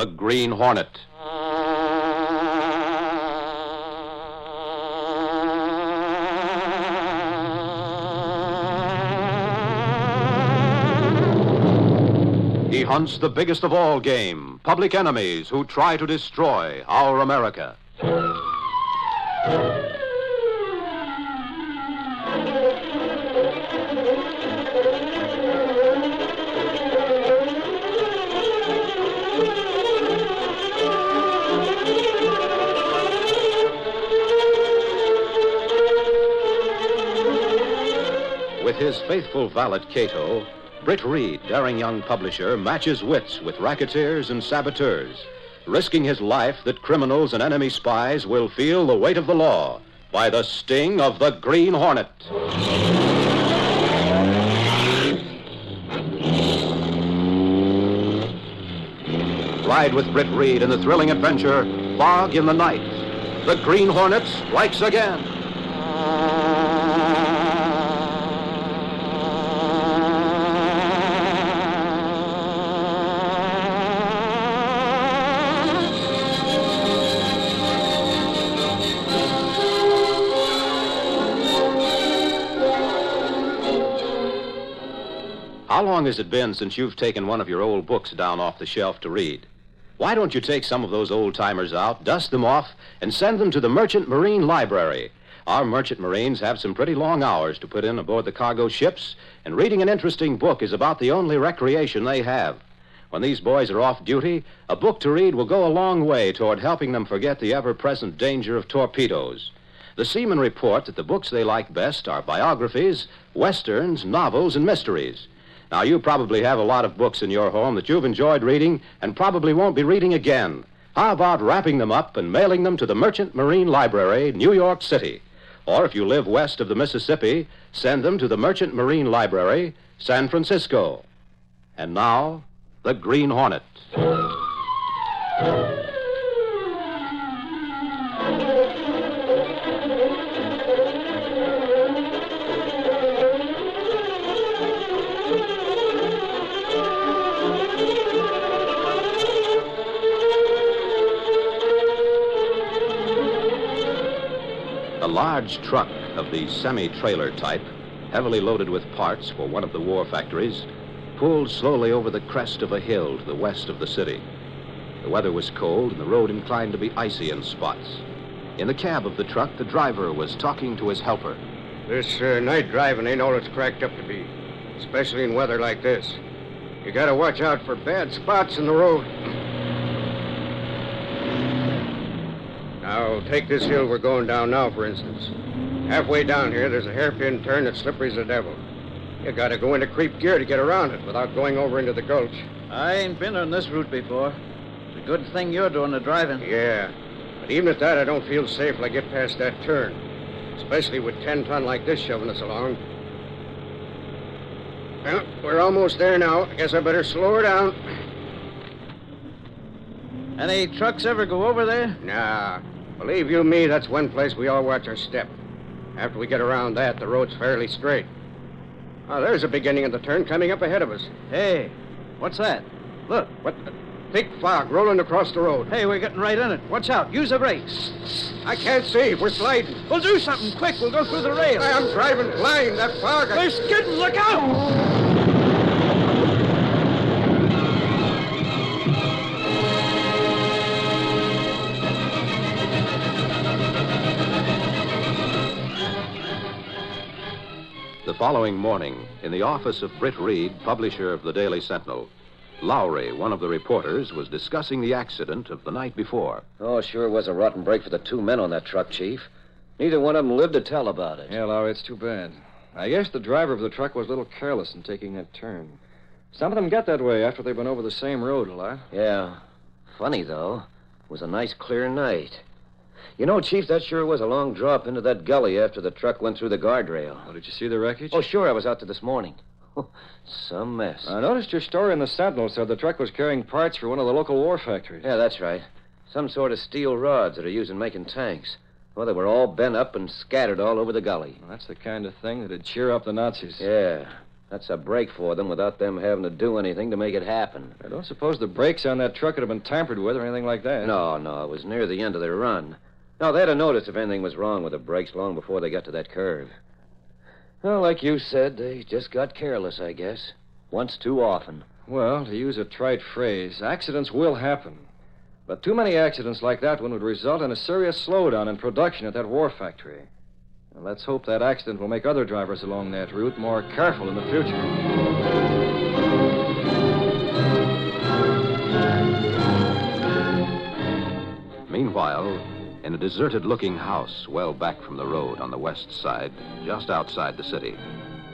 The Green Hornet. He hunts the biggest of all game, public enemies who try to destroy our America. Faithful valet Cato, Britt Reed, daring young publisher, matches wits with racketeers and saboteurs, risking his life that criminals and enemy spies will feel the weight of the law by the sting of the Green Hornet. Ride with Britt Reed in the thrilling adventure Fog in the Night. The Green Hornet strikes again. How long has it been since you've taken one of your old books down off the shelf to read? Why don't you take some of those old timers out, dust them off, and send them to the Merchant Marine Library? Our merchant marines have some pretty long hours to put in aboard the cargo ships, and reading an interesting book is about the only recreation they have. When these boys are off duty, a book to read will go a long way toward helping them forget the ever present danger of torpedoes. The seamen report that the books they like best are biographies, westerns, novels, and mysteries. Now, you probably have a lot of books in your home that you've enjoyed reading and probably won't be reading again. How about wrapping them up and mailing them to the Merchant Marine Library, New York City? Or if you live west of the Mississippi, send them to the Merchant Marine Library, San Francisco. And now, the Green Hornet. Large truck of the semi trailer type, heavily loaded with parts for one of the war factories, pulled slowly over the crest of a hill to the west of the city. The weather was cold and the road inclined to be icy in spots. In the cab of the truck, the driver was talking to his helper. This uh, night driving ain't all it's cracked up to be, especially in weather like this. You gotta watch out for bad spots in the road. Now, take this hill we're going down now, for instance. Halfway down here, there's a hairpin turn that's slippery as a devil. You gotta go into creep gear to get around it without going over into the gulch. I ain't been on this route before. It's a good thing you're doing the driving. Yeah, but even at that, I don't feel safe till I get past that turn. Especially with 10 ton like this shoving us along. Well, we're almost there now. I guess I better slow her down. Any trucks ever go over there? Nah. Believe you me, that's one place we all watch our step. After we get around that, the road's fairly straight. Oh, there's a beginning of the turn coming up ahead of us. Hey, what's that? Look. What? The? Thick fog rolling across the road. Hey, we're getting right in it. Watch out. Use the brakes. I can't see. We're sliding. We'll do something quick. We'll go through the rail. I'm driving blind. That fog. I... We're skidding. Look out! The following morning, in the office of Britt Reed, publisher of the Daily Sentinel, Lowry, one of the reporters, was discussing the accident of the night before. Oh, sure it was a rotten break for the two men on that truck, Chief. Neither one of them lived to tell about it. Yeah, Lowry, it's too bad. I guess the driver of the truck was a little careless in taking that turn. Some of them get that way after they've been over the same road a lot. Yeah. Funny, though. It was a nice, clear night. You know, Chief, that sure was a long drop into that gully after the truck went through the guardrail. Oh, did you see the wreckage? Oh, sure, I was out there this morning. Oh, some mess. I noticed your story in the Sentinel said the truck was carrying parts for one of the local war factories. Yeah, that's right. Some sort of steel rods that are used in making tanks. Well, they were all bent up and scattered all over the gully. Well, that's the kind of thing that'd cheer up the Nazis. Yeah, that's a break for them without them having to do anything to make it happen. I don't suppose the brakes on that truck would have been tampered with or anything like that. No, no, it was near the end of their run. No, they'd have noticed if anything was wrong with the brakes long before they got to that curve. Well, like you said, they just got careless, I guess. Once too often. Well, to use a trite phrase, accidents will happen. But too many accidents like that one would result in a serious slowdown in production at that war factory. And let's hope that accident will make other drivers along that route more careful in the future. Meanwhile, in a deserted looking house well back from the road on the west side, just outside the city,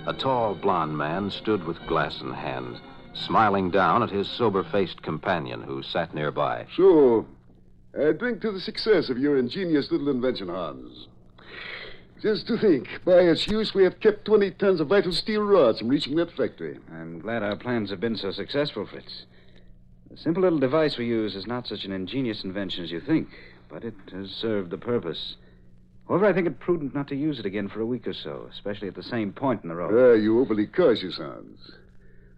a tall blond man stood with glass in hand, smiling down at his sober faced companion who sat nearby. So, I uh, drink to the success of your ingenious little invention, Hans. Just to think, by its use, we have kept 20 tons of vital steel rods from reaching that factory. I'm glad our plans have been so successful, Fritz. The simple little device we use is not such an ingenious invention as you think, but it has served the purpose. However, I think it prudent not to use it again for a week or so, especially at the same point in the road. Ah, you overly cautious, Hans.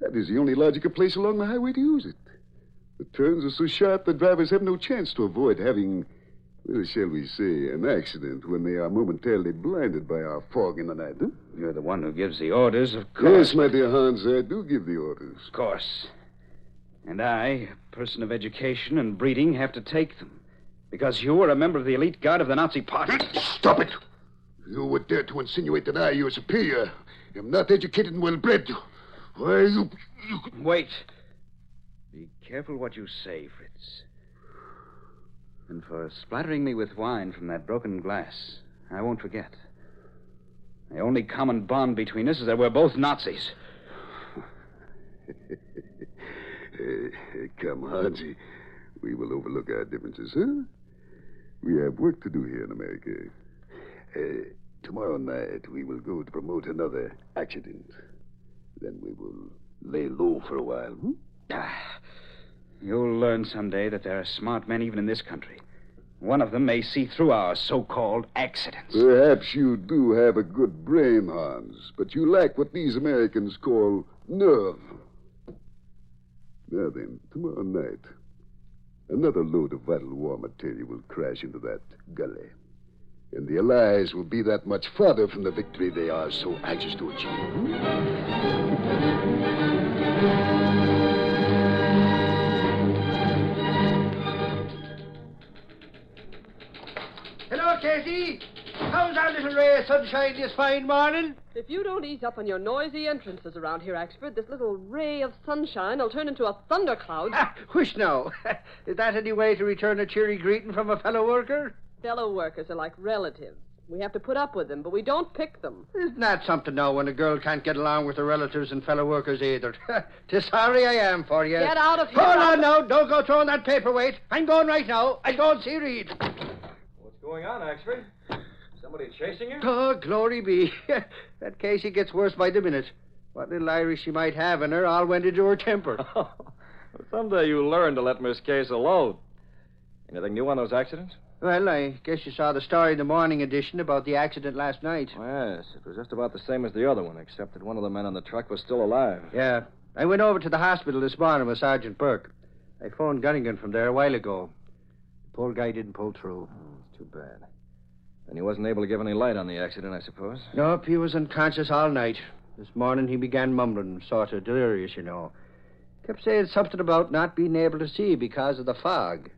That is the only logical place along the highway to use it. The turns are so sharp that drivers have no chance to avoid having, well, shall we say, an accident when they are momentarily blinded by our fog in the night. Huh? You're the one who gives the orders, of course. Yes, my dear Hans, I do give the orders. Of course. And I, a person of education and breeding, have to take them. Because you are a member of the elite guard of the Nazi Party. Stop it! You would dare to insinuate that I, your superior, am not educated and well bred. Why, you. you... Wait. Be careful what you say, Fritz. And for splattering me with wine from that broken glass, I won't forget. The only common bond between us is that we're both Nazis. Come, Hansi. We will overlook our differences, huh? We have work to do here in America. Uh, tomorrow night, we will go to promote another accident. Then we will lay low for a while. Hmm? Ah, You'll learn someday that there are smart men even in this country. One of them may see through our so called accidents. Perhaps you do have a good brain, Hans, but you lack what these Americans call nerve. Now then, tomorrow night, another load of vital war material will crash into that gully. And the Allies will be that much farther from the victory they are so anxious to achieve. Hello, Casey. How's our little ray of sunshine this fine morning? If you don't ease up on your noisy entrances around here, Axford, this little ray of sunshine will turn into a thundercloud. Ah, which now? Is that any way to return a cheery greeting from a fellow worker? Fellow workers are like relatives. We have to put up with them, but we don't pick them. Isn't that something now when a girl can't get along with her relatives and fellow workers either? Tis sorry I am for you. Get out of here. Hold on now. Don't go throwing that paperweight. I'm going right now. I'll go and see Reed. What's going on, Axford? Somebody chasing you? Oh, glory be. that Casey gets worse by the minute. What little Irish she might have in her all went into her temper. Oh, someday you'll learn to let Miss Case alone. Anything new on those accidents? Well, I guess you saw the story in the morning edition about the accident last night. Yes, it was just about the same as the other one, except that one of the men on the truck was still alive. Yeah. I went over to the hospital this morning with Sergeant Burke. I phoned Gunnigan from there a while ago. The poor guy didn't pull through. Oh, it's too bad. And he wasn't able to give any light on the accident, I suppose. Nope, he was unconscious all night. This morning he began mumbling, sort of delirious, you know. Kept saying something about not being able to see because of the fog.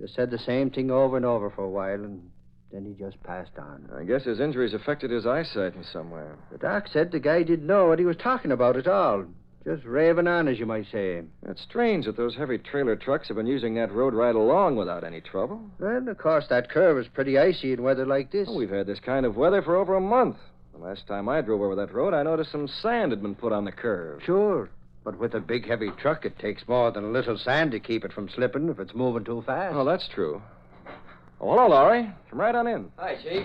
Just said the same thing over and over for a while, and then he just passed on. I guess his injuries affected his eyesight in some way. The doc said the guy didn't know what he was talking about at all. Just raving on, as you might say. It's strange that those heavy trailer trucks have been using that road right along without any trouble. Well, of course, that curve is pretty icy in weather like this. Well, we've had this kind of weather for over a month. The last time I drove over that road, I noticed some sand had been put on the curve. Sure. But with a big, heavy truck, it takes more than a little sand to keep it from slipping if it's moving too fast. Oh, that's true. Oh, hello, Lowry. Come right on in. Hi, Chief.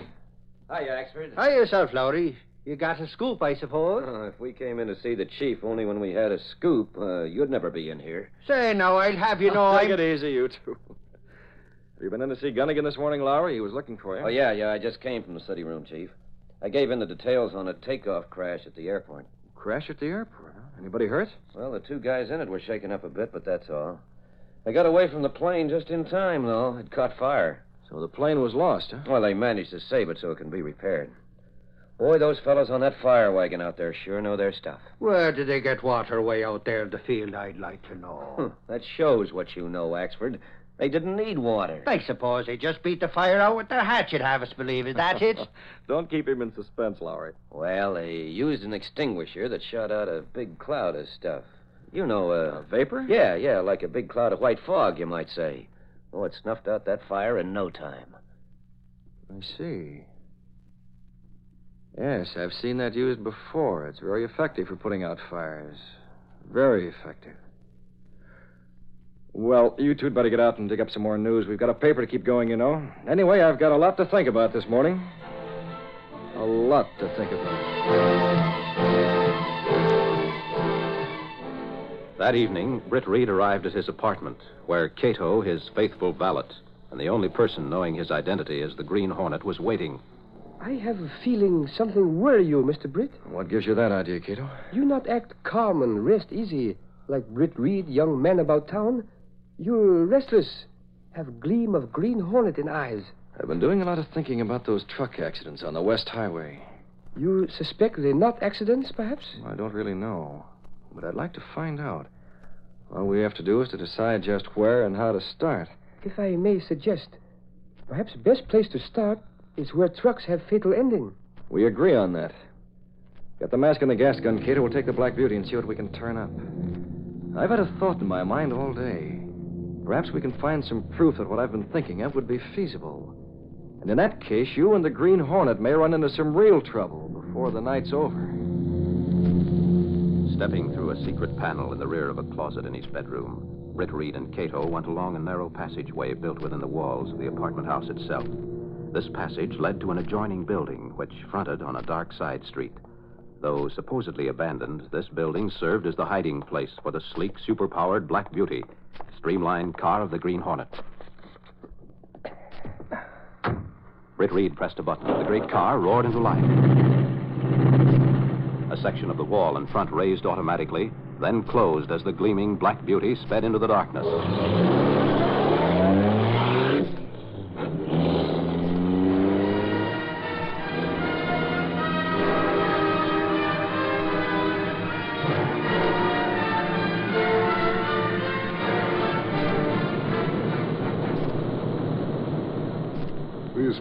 Hi, you Axford. Hi yourself, Lowry. You got a scoop, I suppose. Oh, if we came in to see the chief only when we had a scoop, uh, you'd never be in here. Say, now, I'll have you know Take I'm... it easy, you two. Have you been in to see Gunnigan this morning, Lowry? He was looking for you. Oh, yeah, yeah. I just came from the city room, Chief. I gave in the details on a takeoff crash at the airport. Crash at the airport, huh? Anybody hurt? Well, the two guys in it were shaken up a bit, but that's all. I got away from the plane just in time, though. It caught fire. So the plane was lost, huh? Well, they managed to save it so it can be repaired. Boy, those fellows on that fire wagon out there sure know their stuff. Where did they get water way out there in the field, I'd like to know. Huh, that shows what you know, Axford. They didn't need water. I suppose they just beat the fire out with their hatchet, have us believe. Is that it? Don't keep him in suspense, Lowry. Well, they used an extinguisher that shot out a big cloud of stuff. You know, uh... vapor? Yeah, yeah, like a big cloud of white fog, you might say. Oh, it snuffed out that fire in no time. I see. Yes, I've seen that used before. It's very effective for putting out fires. Very effective. Well, you two'd better get out and dig up some more news. We've got a paper to keep going, you know. Anyway, I've got a lot to think about this morning. A lot to think about. That evening, Britt Reed arrived at his apartment, where Cato, his faithful valet, and the only person knowing his identity as the Green Hornet, was waiting. I have a feeling something worry you, Mr. Britt. What gives you that idea, Cato? You not act calm and rest easy like Britt Reed, young man about town. You're restless, have gleam of green hornet in eyes. I've been doing a lot of thinking about those truck accidents on the West Highway. You suspect they're not accidents, perhaps? I don't really know, but I'd like to find out. All we have to do is to decide just where and how to start. If I may suggest, perhaps best place to start is where trucks have fatal ending. We agree on that. Get the mask and the gas gun, Cato. We'll take the Black Beauty and see what we can turn up. I've had a thought in my mind all day. Perhaps we can find some proof that what I've been thinking of would be feasible. And in that case, you and the Green Hornet may run into some real trouble before the night's over. Stepping through a secret panel in the rear of a closet in his bedroom, Britt Reed and Cato went along a narrow passageway built within the walls of the apartment house itself. This passage led to an adjoining building, which fronted on a dark side street. Though supposedly abandoned, this building served as the hiding place for the sleek, superpowered Black Beauty, streamlined car of the Green Hornet. Britt Reed pressed a button. The great car roared into life. A section of the wall in front raised automatically, then closed as the gleaming Black Beauty sped into the darkness.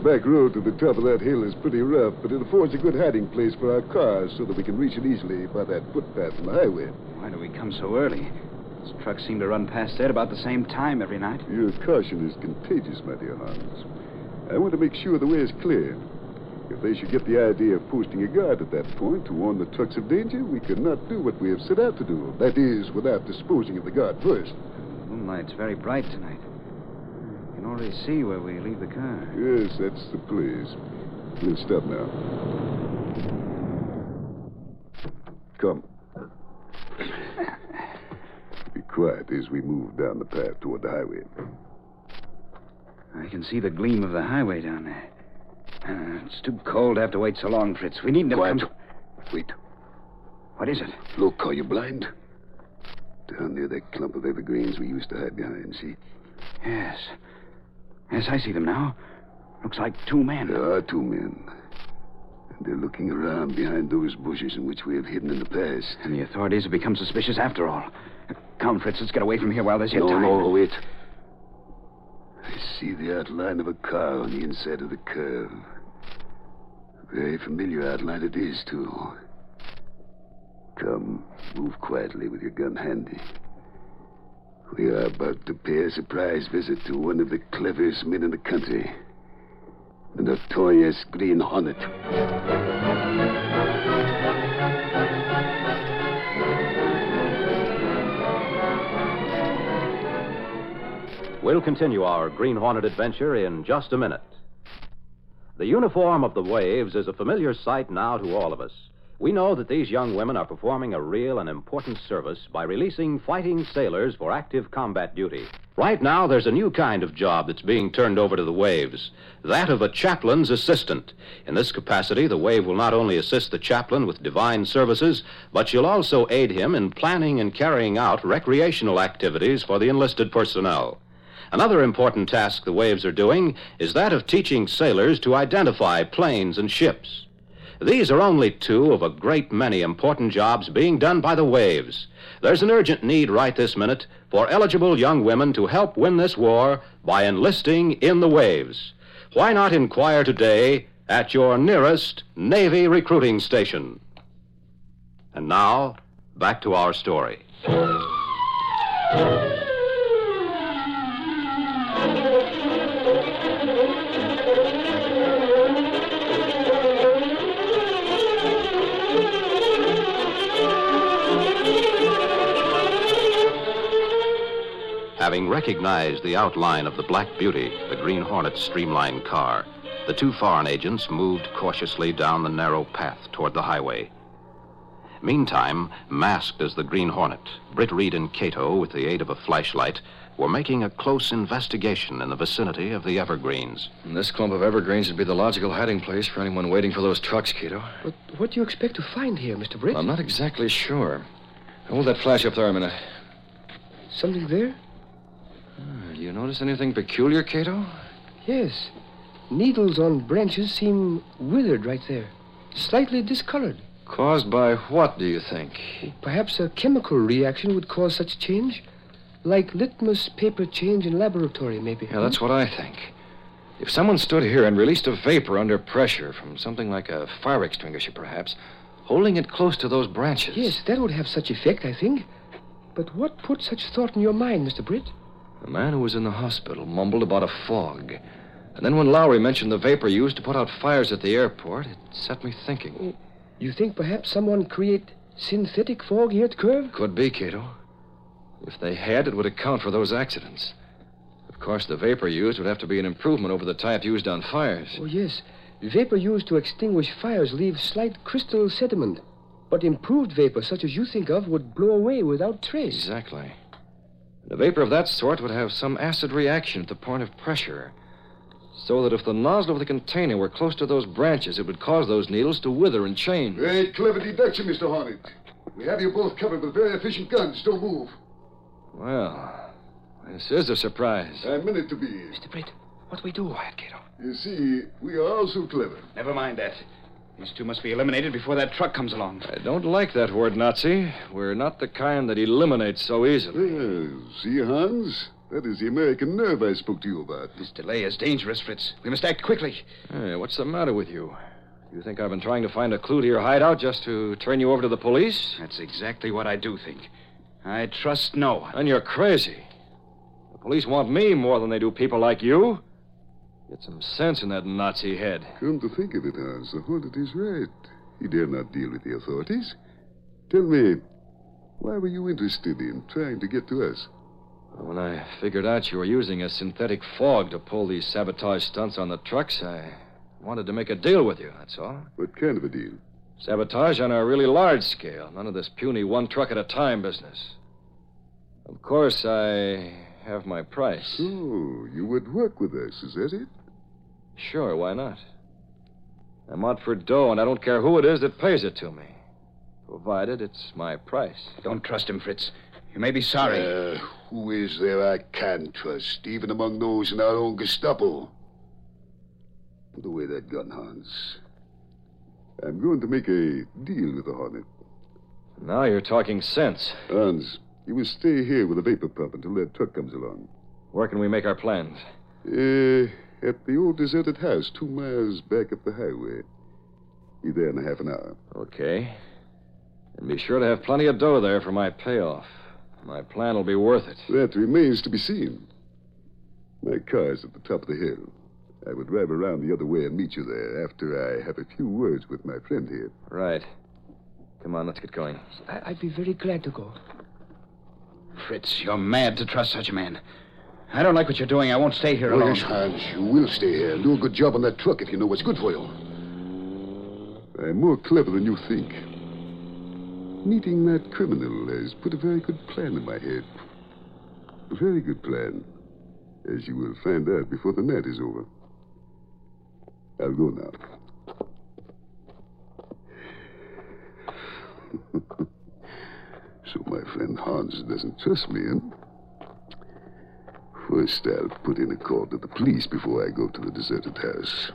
Back road to the top of that hill is pretty rough, but it affords a good hiding place for our cars so that we can reach it easily by that footpath on the highway. Why do we come so early? These trucks seem to run past there about the same time every night. Your caution is contagious, my dear Hans. I want to make sure the way is clear. If they should get the idea of posting a guard at that point to warn the trucks of danger, we cannot do what we have set out to do. That is, without disposing of the guard first. The moonlight's very bright tonight. Can already see where we leave the car. Yes, that's the place. We'll stop now. Come. Be quiet as we move down the path toward the highway. I can see the gleam of the highway down there. Uh, it's too cold to have to wait so long, Fritz. We needn't have Quiet. come. Wait. What is it? Look, are you blind? Down near that clump of evergreens we used to hide behind, see? Yes. Yes, I see them now. Looks like two men. There are two men. And they're looking around behind those bushes in which we have hidden in the past. And the authorities have become suspicious after all. Come, Fritz, let's get away from here while there's yet no, time. no, wait. I see the outline of a car on the inside of the curve. Very familiar outline it is, too. Come, move quietly with your gun handy. We are about to pay a surprise visit to one of the cleverest men in the country, the notorious Green Hornet. We'll continue our Green Hornet adventure in just a minute. The uniform of the waves is a familiar sight now to all of us. We know that these young women are performing a real and important service by releasing fighting sailors for active combat duty. Right now, there's a new kind of job that's being turned over to the waves that of a chaplain's assistant. In this capacity, the wave will not only assist the chaplain with divine services, but she'll also aid him in planning and carrying out recreational activities for the enlisted personnel. Another important task the waves are doing is that of teaching sailors to identify planes and ships. These are only two of a great many important jobs being done by the waves. There's an urgent need right this minute for eligible young women to help win this war by enlisting in the waves. Why not inquire today at your nearest Navy recruiting station? And now, back to our story. Having recognized the outline of the Black Beauty, the Green Hornet's streamlined car, the two foreign agents moved cautiously down the narrow path toward the highway. Meantime, masked as the Green Hornet, Britt Reed and Cato, with the aid of a flashlight, were making a close investigation in the vicinity of the Evergreens. And this clump of evergreens would be the logical hiding place for anyone waiting for those trucks, Cato. But what do you expect to find here, Mr. Britt? I'm not exactly sure. Hold that flash up there a minute. Something there? Do you notice anything peculiar, Cato? Yes. Needles on branches seem withered right there, slightly discolored. Caused by what, do you think? Perhaps a chemical reaction would cause such change. Like litmus paper change in laboratory, maybe. Yeah, that's what I think. If someone stood here and released a vapor under pressure from something like a fire extinguisher, perhaps, holding it close to those branches. Yes, that would have such effect, I think. But what put such thought in your mind, Mr. Britt? The man who was in the hospital mumbled about a fog. And then when Lowry mentioned the vapor used to put out fires at the airport, it set me thinking. You think perhaps someone create synthetic fog here at Curve? Could be, Cato. If they had, it would account for those accidents. Of course, the vapor used would have to be an improvement over the type used on fires. Oh, yes. Vapor used to extinguish fires leaves slight crystal sediment. But improved vapor, such as you think of, would blow away without trace. Exactly. The vapor of that sort would have some acid reaction at the point of pressure. So that if the nozzle of the container were close to those branches, it would cause those needles to wither and change. Very clever deduction, Mr. Hornet. We have you both covered with very efficient guns. Don't move. Well, this is a surprise. I meant it to be. Mr. Britt, what do we do? Quiet, Cato. You see, we are also clever. Never mind that. These two must be eliminated before that truck comes along. I don't like that word, Nazi. We're not the kind that eliminates so easily. Well, see, Hans? That is the American nerve I spoke to you about. This delay is dangerous, Fritz. We must act quickly. Hey, what's the matter with you? You think I've been trying to find a clue to your hideout just to turn you over to the police? That's exactly what I do think. I trust no one. And you're crazy. The police want me more than they do people like you. Get some sense in that Nazi head. Come to think of it, Hans, the Hornet is right. He dare not deal with the authorities. Tell me, why were you interested in trying to get to us? When I figured out you were using a synthetic fog to pull these sabotage stunts on the trucks, I wanted to make a deal with you, that's all. What kind of a deal? Sabotage on a really large scale. None of this puny one truck at a time business. Of course, I have my price. So, you would work with us, is that it? Sure, why not? I'm out for dough, and I don't care who it is that pays it to me. Provided it's my price. Don't trust him, Fritz. You may be sorry. Uh, who is there I can trust, even among those in our own Gestapo? Put away that gun, Hans. I'm going to make a deal with the Hornet. Now you're talking sense. Hans, you will stay here with the vapor pump until that truck comes along. Where can we make our plans? Uh, at the old deserted house, two miles back up the highway. Be there in a half an hour. Okay. And be sure to have plenty of dough there for my payoff. My plan will be worth it. That remains to be seen. My car's at the top of the hill. I will drive around the other way and meet you there after I have a few words with my friend here. Right. Come on, let's get going. I- I'd be very glad to go. Fritz, you're mad to trust such a man. I don't like what you're doing. I won't stay here Oh, alone. yes, Hans, you will stay here and do a good job on that truck if you know what's good for you. I'm more clever than you think. Meeting that criminal has put a very good plan in my head. A very good plan. As you will find out before the night is over. I'll go now. so my friend Hans doesn't trust me, huh? First, I'll put in a call to the police before I go to the deserted house.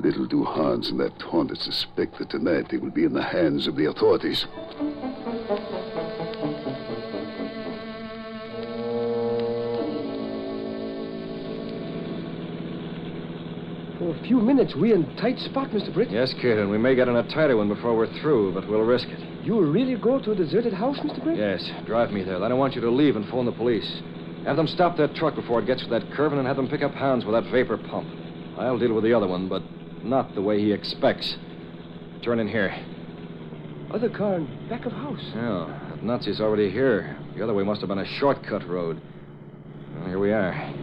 Little do Hans and that Hornet suspect that tonight they will be in the hands of the authorities. For a few minutes, we're in tight spot, Mr. Britt. Yes, kid, and we may get in a tighter one before we're through, but we'll risk it. You'll really go to a deserted house, Mr. Britt? Yes, drive me there. Then I want you to leave and phone the police. Have them stop that truck before it gets to that curve, and then have them pick up Hans with that vapor pump. I'll deal with the other one, but not the way he expects. Turn in here. Other car in back of house. Oh, that Nazi's already here. The other way must have been a shortcut road. Well, here we are.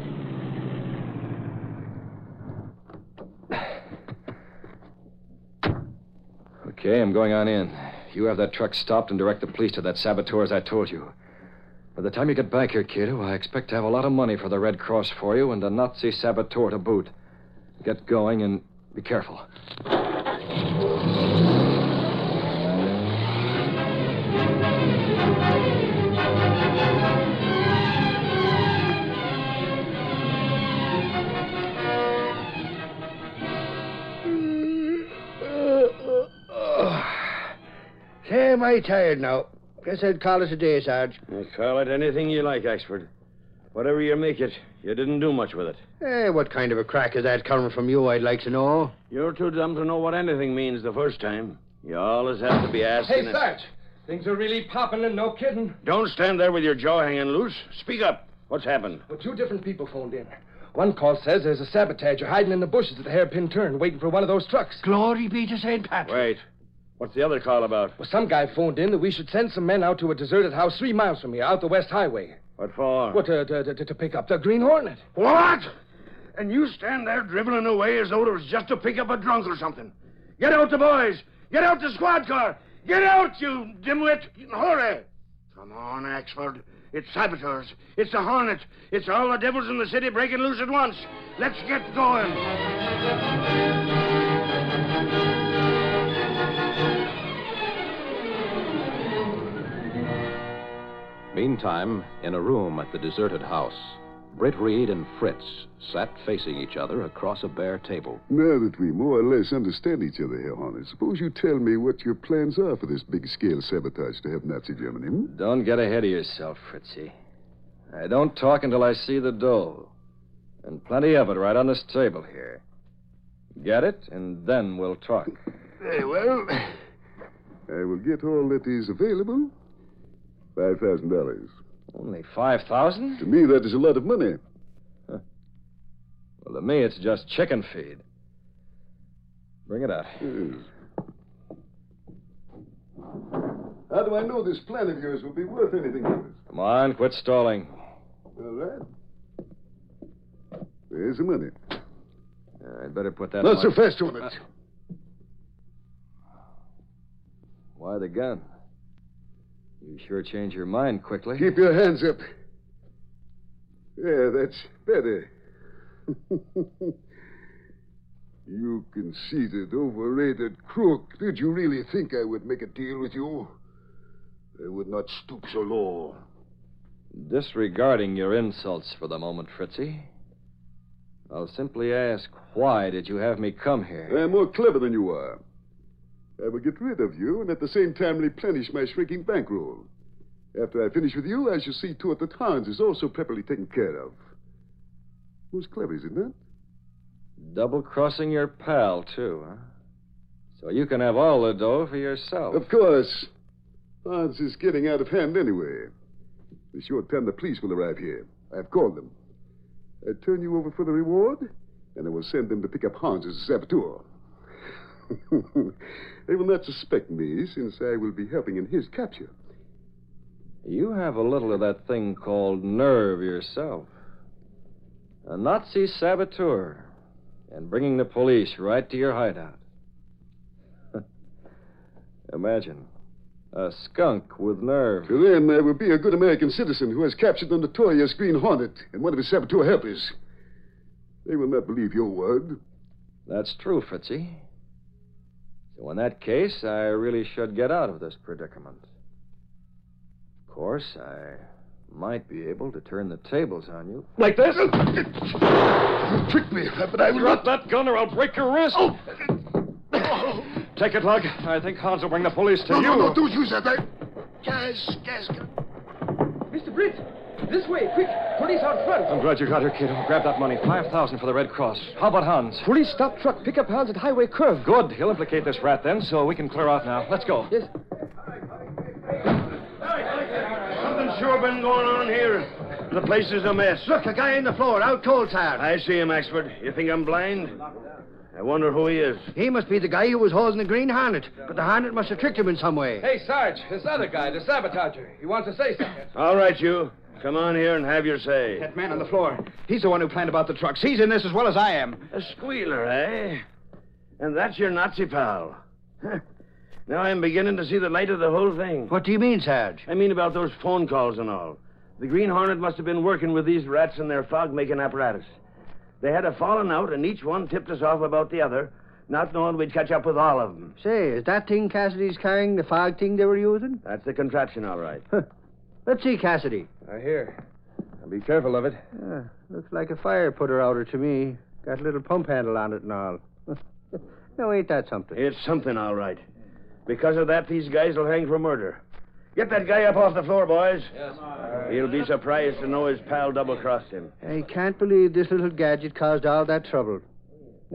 Okay, I'm going on in. You have that truck stopped and direct the police to that saboteur as I told you. By the time you get back here, kiddo, I expect to have a lot of money for the Red Cross for you and the Nazi saboteur to boot. Get going and be careful. Am I tired now? Guess I'd call it a day, Sarge. Call it anything you like, Axford. Whatever you make it, you didn't do much with it. Hey, what kind of a crack is that coming from you, I'd like to know? You're too dumb to know what anything means the first time. You always have to be asking. Hey, Sarge. Things are really popping and no kidding. Don't stand there with your jaw hanging loose. Speak up. What's happened? Well, two different people phoned in. One call says there's a sabotager hiding in the bushes at the hairpin turn, waiting for one of those trucks. Glory be to St. Patrick. Wait. What's the other call about? Well, some guy phoned in that we should send some men out to a deserted house three miles from here, out the West Highway. What for? Well, to, to, to, to pick up the Green Hornet. What? And you stand there dribbling away as though it was just to pick up a drunk or something. Get out the boys. Get out the squad car. Get out, you dimwit. Hurry. Come on, Axford. It's saboteurs. It's the Hornet. It's all the devils in the city breaking loose at once. Let's get going. Meantime, in a room at the deserted house, Britt Reed and Fritz sat facing each other across a bare table. Now that we more or less understand each other here, Hornet, suppose you tell me what your plans are for this big scale sabotage to help Nazi Germany. Hmm? Don't get ahead of yourself, Fritzy. I don't talk until I see the dough. And plenty of it right on this table here. Get it, and then we'll talk. Very well. I will get all that is available. Five thousand dollars. Only five thousand? To me, that is a lot of money. Huh. Well, to me, it's just chicken feed. Bring it out. Yes. How do I know this plan of yours will be worth anything to us? Come on, quit stalling. All right. There's the money. I'd better put that. Not so fast, Hornet. Uh, why the gun? You sure change your mind quickly. Keep your hands up. Yeah, that's better. you conceited, overrated crook. Did you really think I would make a deal with you? I would not stoop so low. Disregarding your insults for the moment, Fritzy, I'll simply ask, why did you have me come here? I'm more clever than you are. I will get rid of you and at the same time replenish my shrinking bankroll. After I finish with you, I shall see to it that Hans is also properly taken care of. Most clever, isn't it? Double crossing your pal, too, huh? So you can have all the dough for yourself. Of course. Hans is getting out of hand anyway. The short time the police will arrive here. I've called them. I turn you over for the reward, and I will send them to pick up Hans as a saboteur. they will not suspect me, since I will be helping in his capture. You have a little of that thing called nerve yourself. A Nazi saboteur. And bringing the police right to your hideout. Imagine. A skunk with nerve. So then there will be a good American citizen who has captured the notorious Green Hornet and one of his saboteur helpers. They will not believe your word. That's true, Fritzy. So in that case, I really should get out of this predicament. Of course, I might be able to turn the tables on you. Like this? You tricked me, but I will Drop that gun or I'll break your wrist. Oh. Take it, Lug. I think Hans will bring the police to No, you. no, no, don't use that. I... Gas, gas, gas. Mr. Britt, this way, quick. Police out front. I'm glad you got her, kiddo. Grab that money. 5000 for the Red Cross. How about Hans? Police stop truck. Pick up Hans at highway curve. Good. He'll implicate this rat then, so we can clear out now. Let's go. Yes. Something's sure been going on here. The place is a mess. Look, a guy in the floor, out cold, Sarge. I see him, Axford. You think I'm blind? I wonder who he is. He must be the guy who was holding the Green Hornet, but the Hornet must have tricked him in some way. Hey, Sarge, this other guy, the sabotager. He wants to say something. All right, you. Come on here and have your say. That man on the floor. He's the one who planned about the trucks. He's in this as well as I am. A squealer, eh? And that's your Nazi pal. Huh. Now I'm beginning to see the light of the whole thing. What do you mean, Sarge? I mean about those phone calls and all. The Green Hornet must have been working with these rats and their fog making apparatus. They had a falling out, and each one tipped us off about the other, not knowing we'd catch up with all of them. Say, is that thing Cassidy's carrying the fog thing they were using? That's the contraption, all right. Let's see, Cassidy. Uh, I hear. Now be careful of it. Yeah, looks like a fire putter outer to me. Got a little pump handle on it and all. no, ain't that something? It's something, all right. Because of that, these guys will hang for murder. Get that guy up off the floor, boys. Yes. He'll be surprised to know his pal double-crossed him. I can't believe this little gadget caused all that trouble.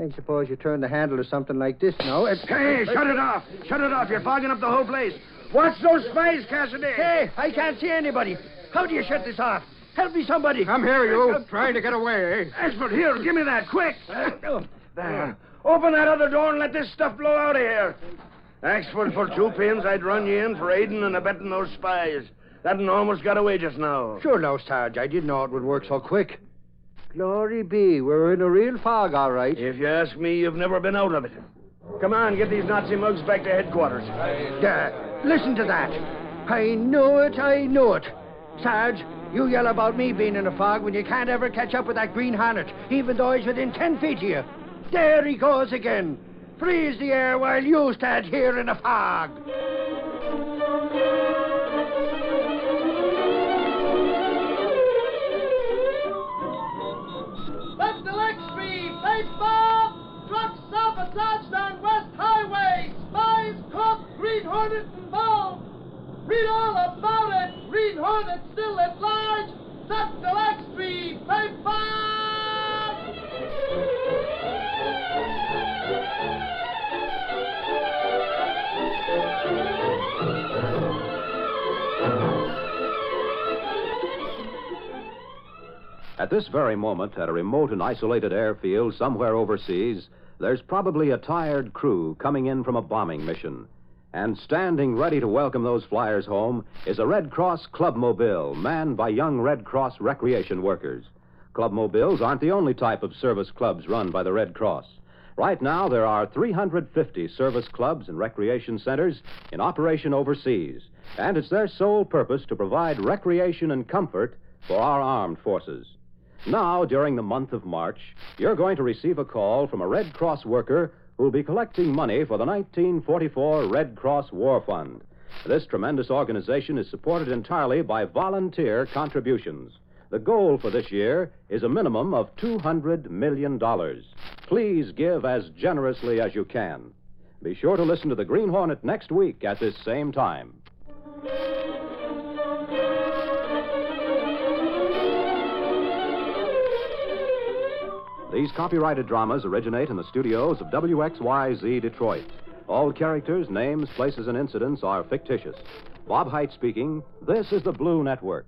I suppose you turn the handle or something like this now. and- Hey, shut it off! Shut it off! You're fogging up the whole place. Watch those spies, Cassidy! Hey, I can't see anybody. How do you shut this off? Help me, somebody. Come here, you. Trying to get away. Eh? Expert, here, give me that, quick! Uh, oh, there. Uh, open that other door and let this stuff blow out of here. Axford, for two pins, I'd run you in for aiding and abetting those spies. That one almost got away just now. Sure, no, Sarge. I didn't know it would work so quick. Glory be, we're in a real fog, all right. If you ask me, you've never been out of it. Come on, get these Nazi mugs back to headquarters. Uh, listen to that. I know it, I know it. Sarge, you yell about me being in a fog when you can't ever catch up with that green hornet, even though he's within ten feet of you. There he goes again. Freeze the air while you stand here in a fog. Left Extreme, baseball! Truck sabotaged on West Highway! Spies Hornet involved! Read all about it! Hornet still at large! Dr. Extreme, At this very moment, at a remote and isolated airfield somewhere overseas, there's probably a tired crew coming in from a bombing mission. And standing ready to welcome those flyers home is a Red Cross Clubmobile manned by young Red Cross recreation workers. Clubmobiles aren't the only type of service clubs run by the Red Cross. Right now, there are 350 service clubs and recreation centers in operation overseas, and it's their sole purpose to provide recreation and comfort for our armed forces. Now, during the month of March, you're going to receive a call from a Red Cross worker who'll be collecting money for the 1944 Red Cross War Fund. This tremendous organization is supported entirely by volunteer contributions. The goal for this year is a minimum of $200 million. Please give as generously as you can. Be sure to listen to the Green Hornet next week at this same time. These copyrighted dramas originate in the studios of WXYZ Detroit. All characters, names, places, and incidents are fictitious. Bob Hite speaking. This is the Blue Network.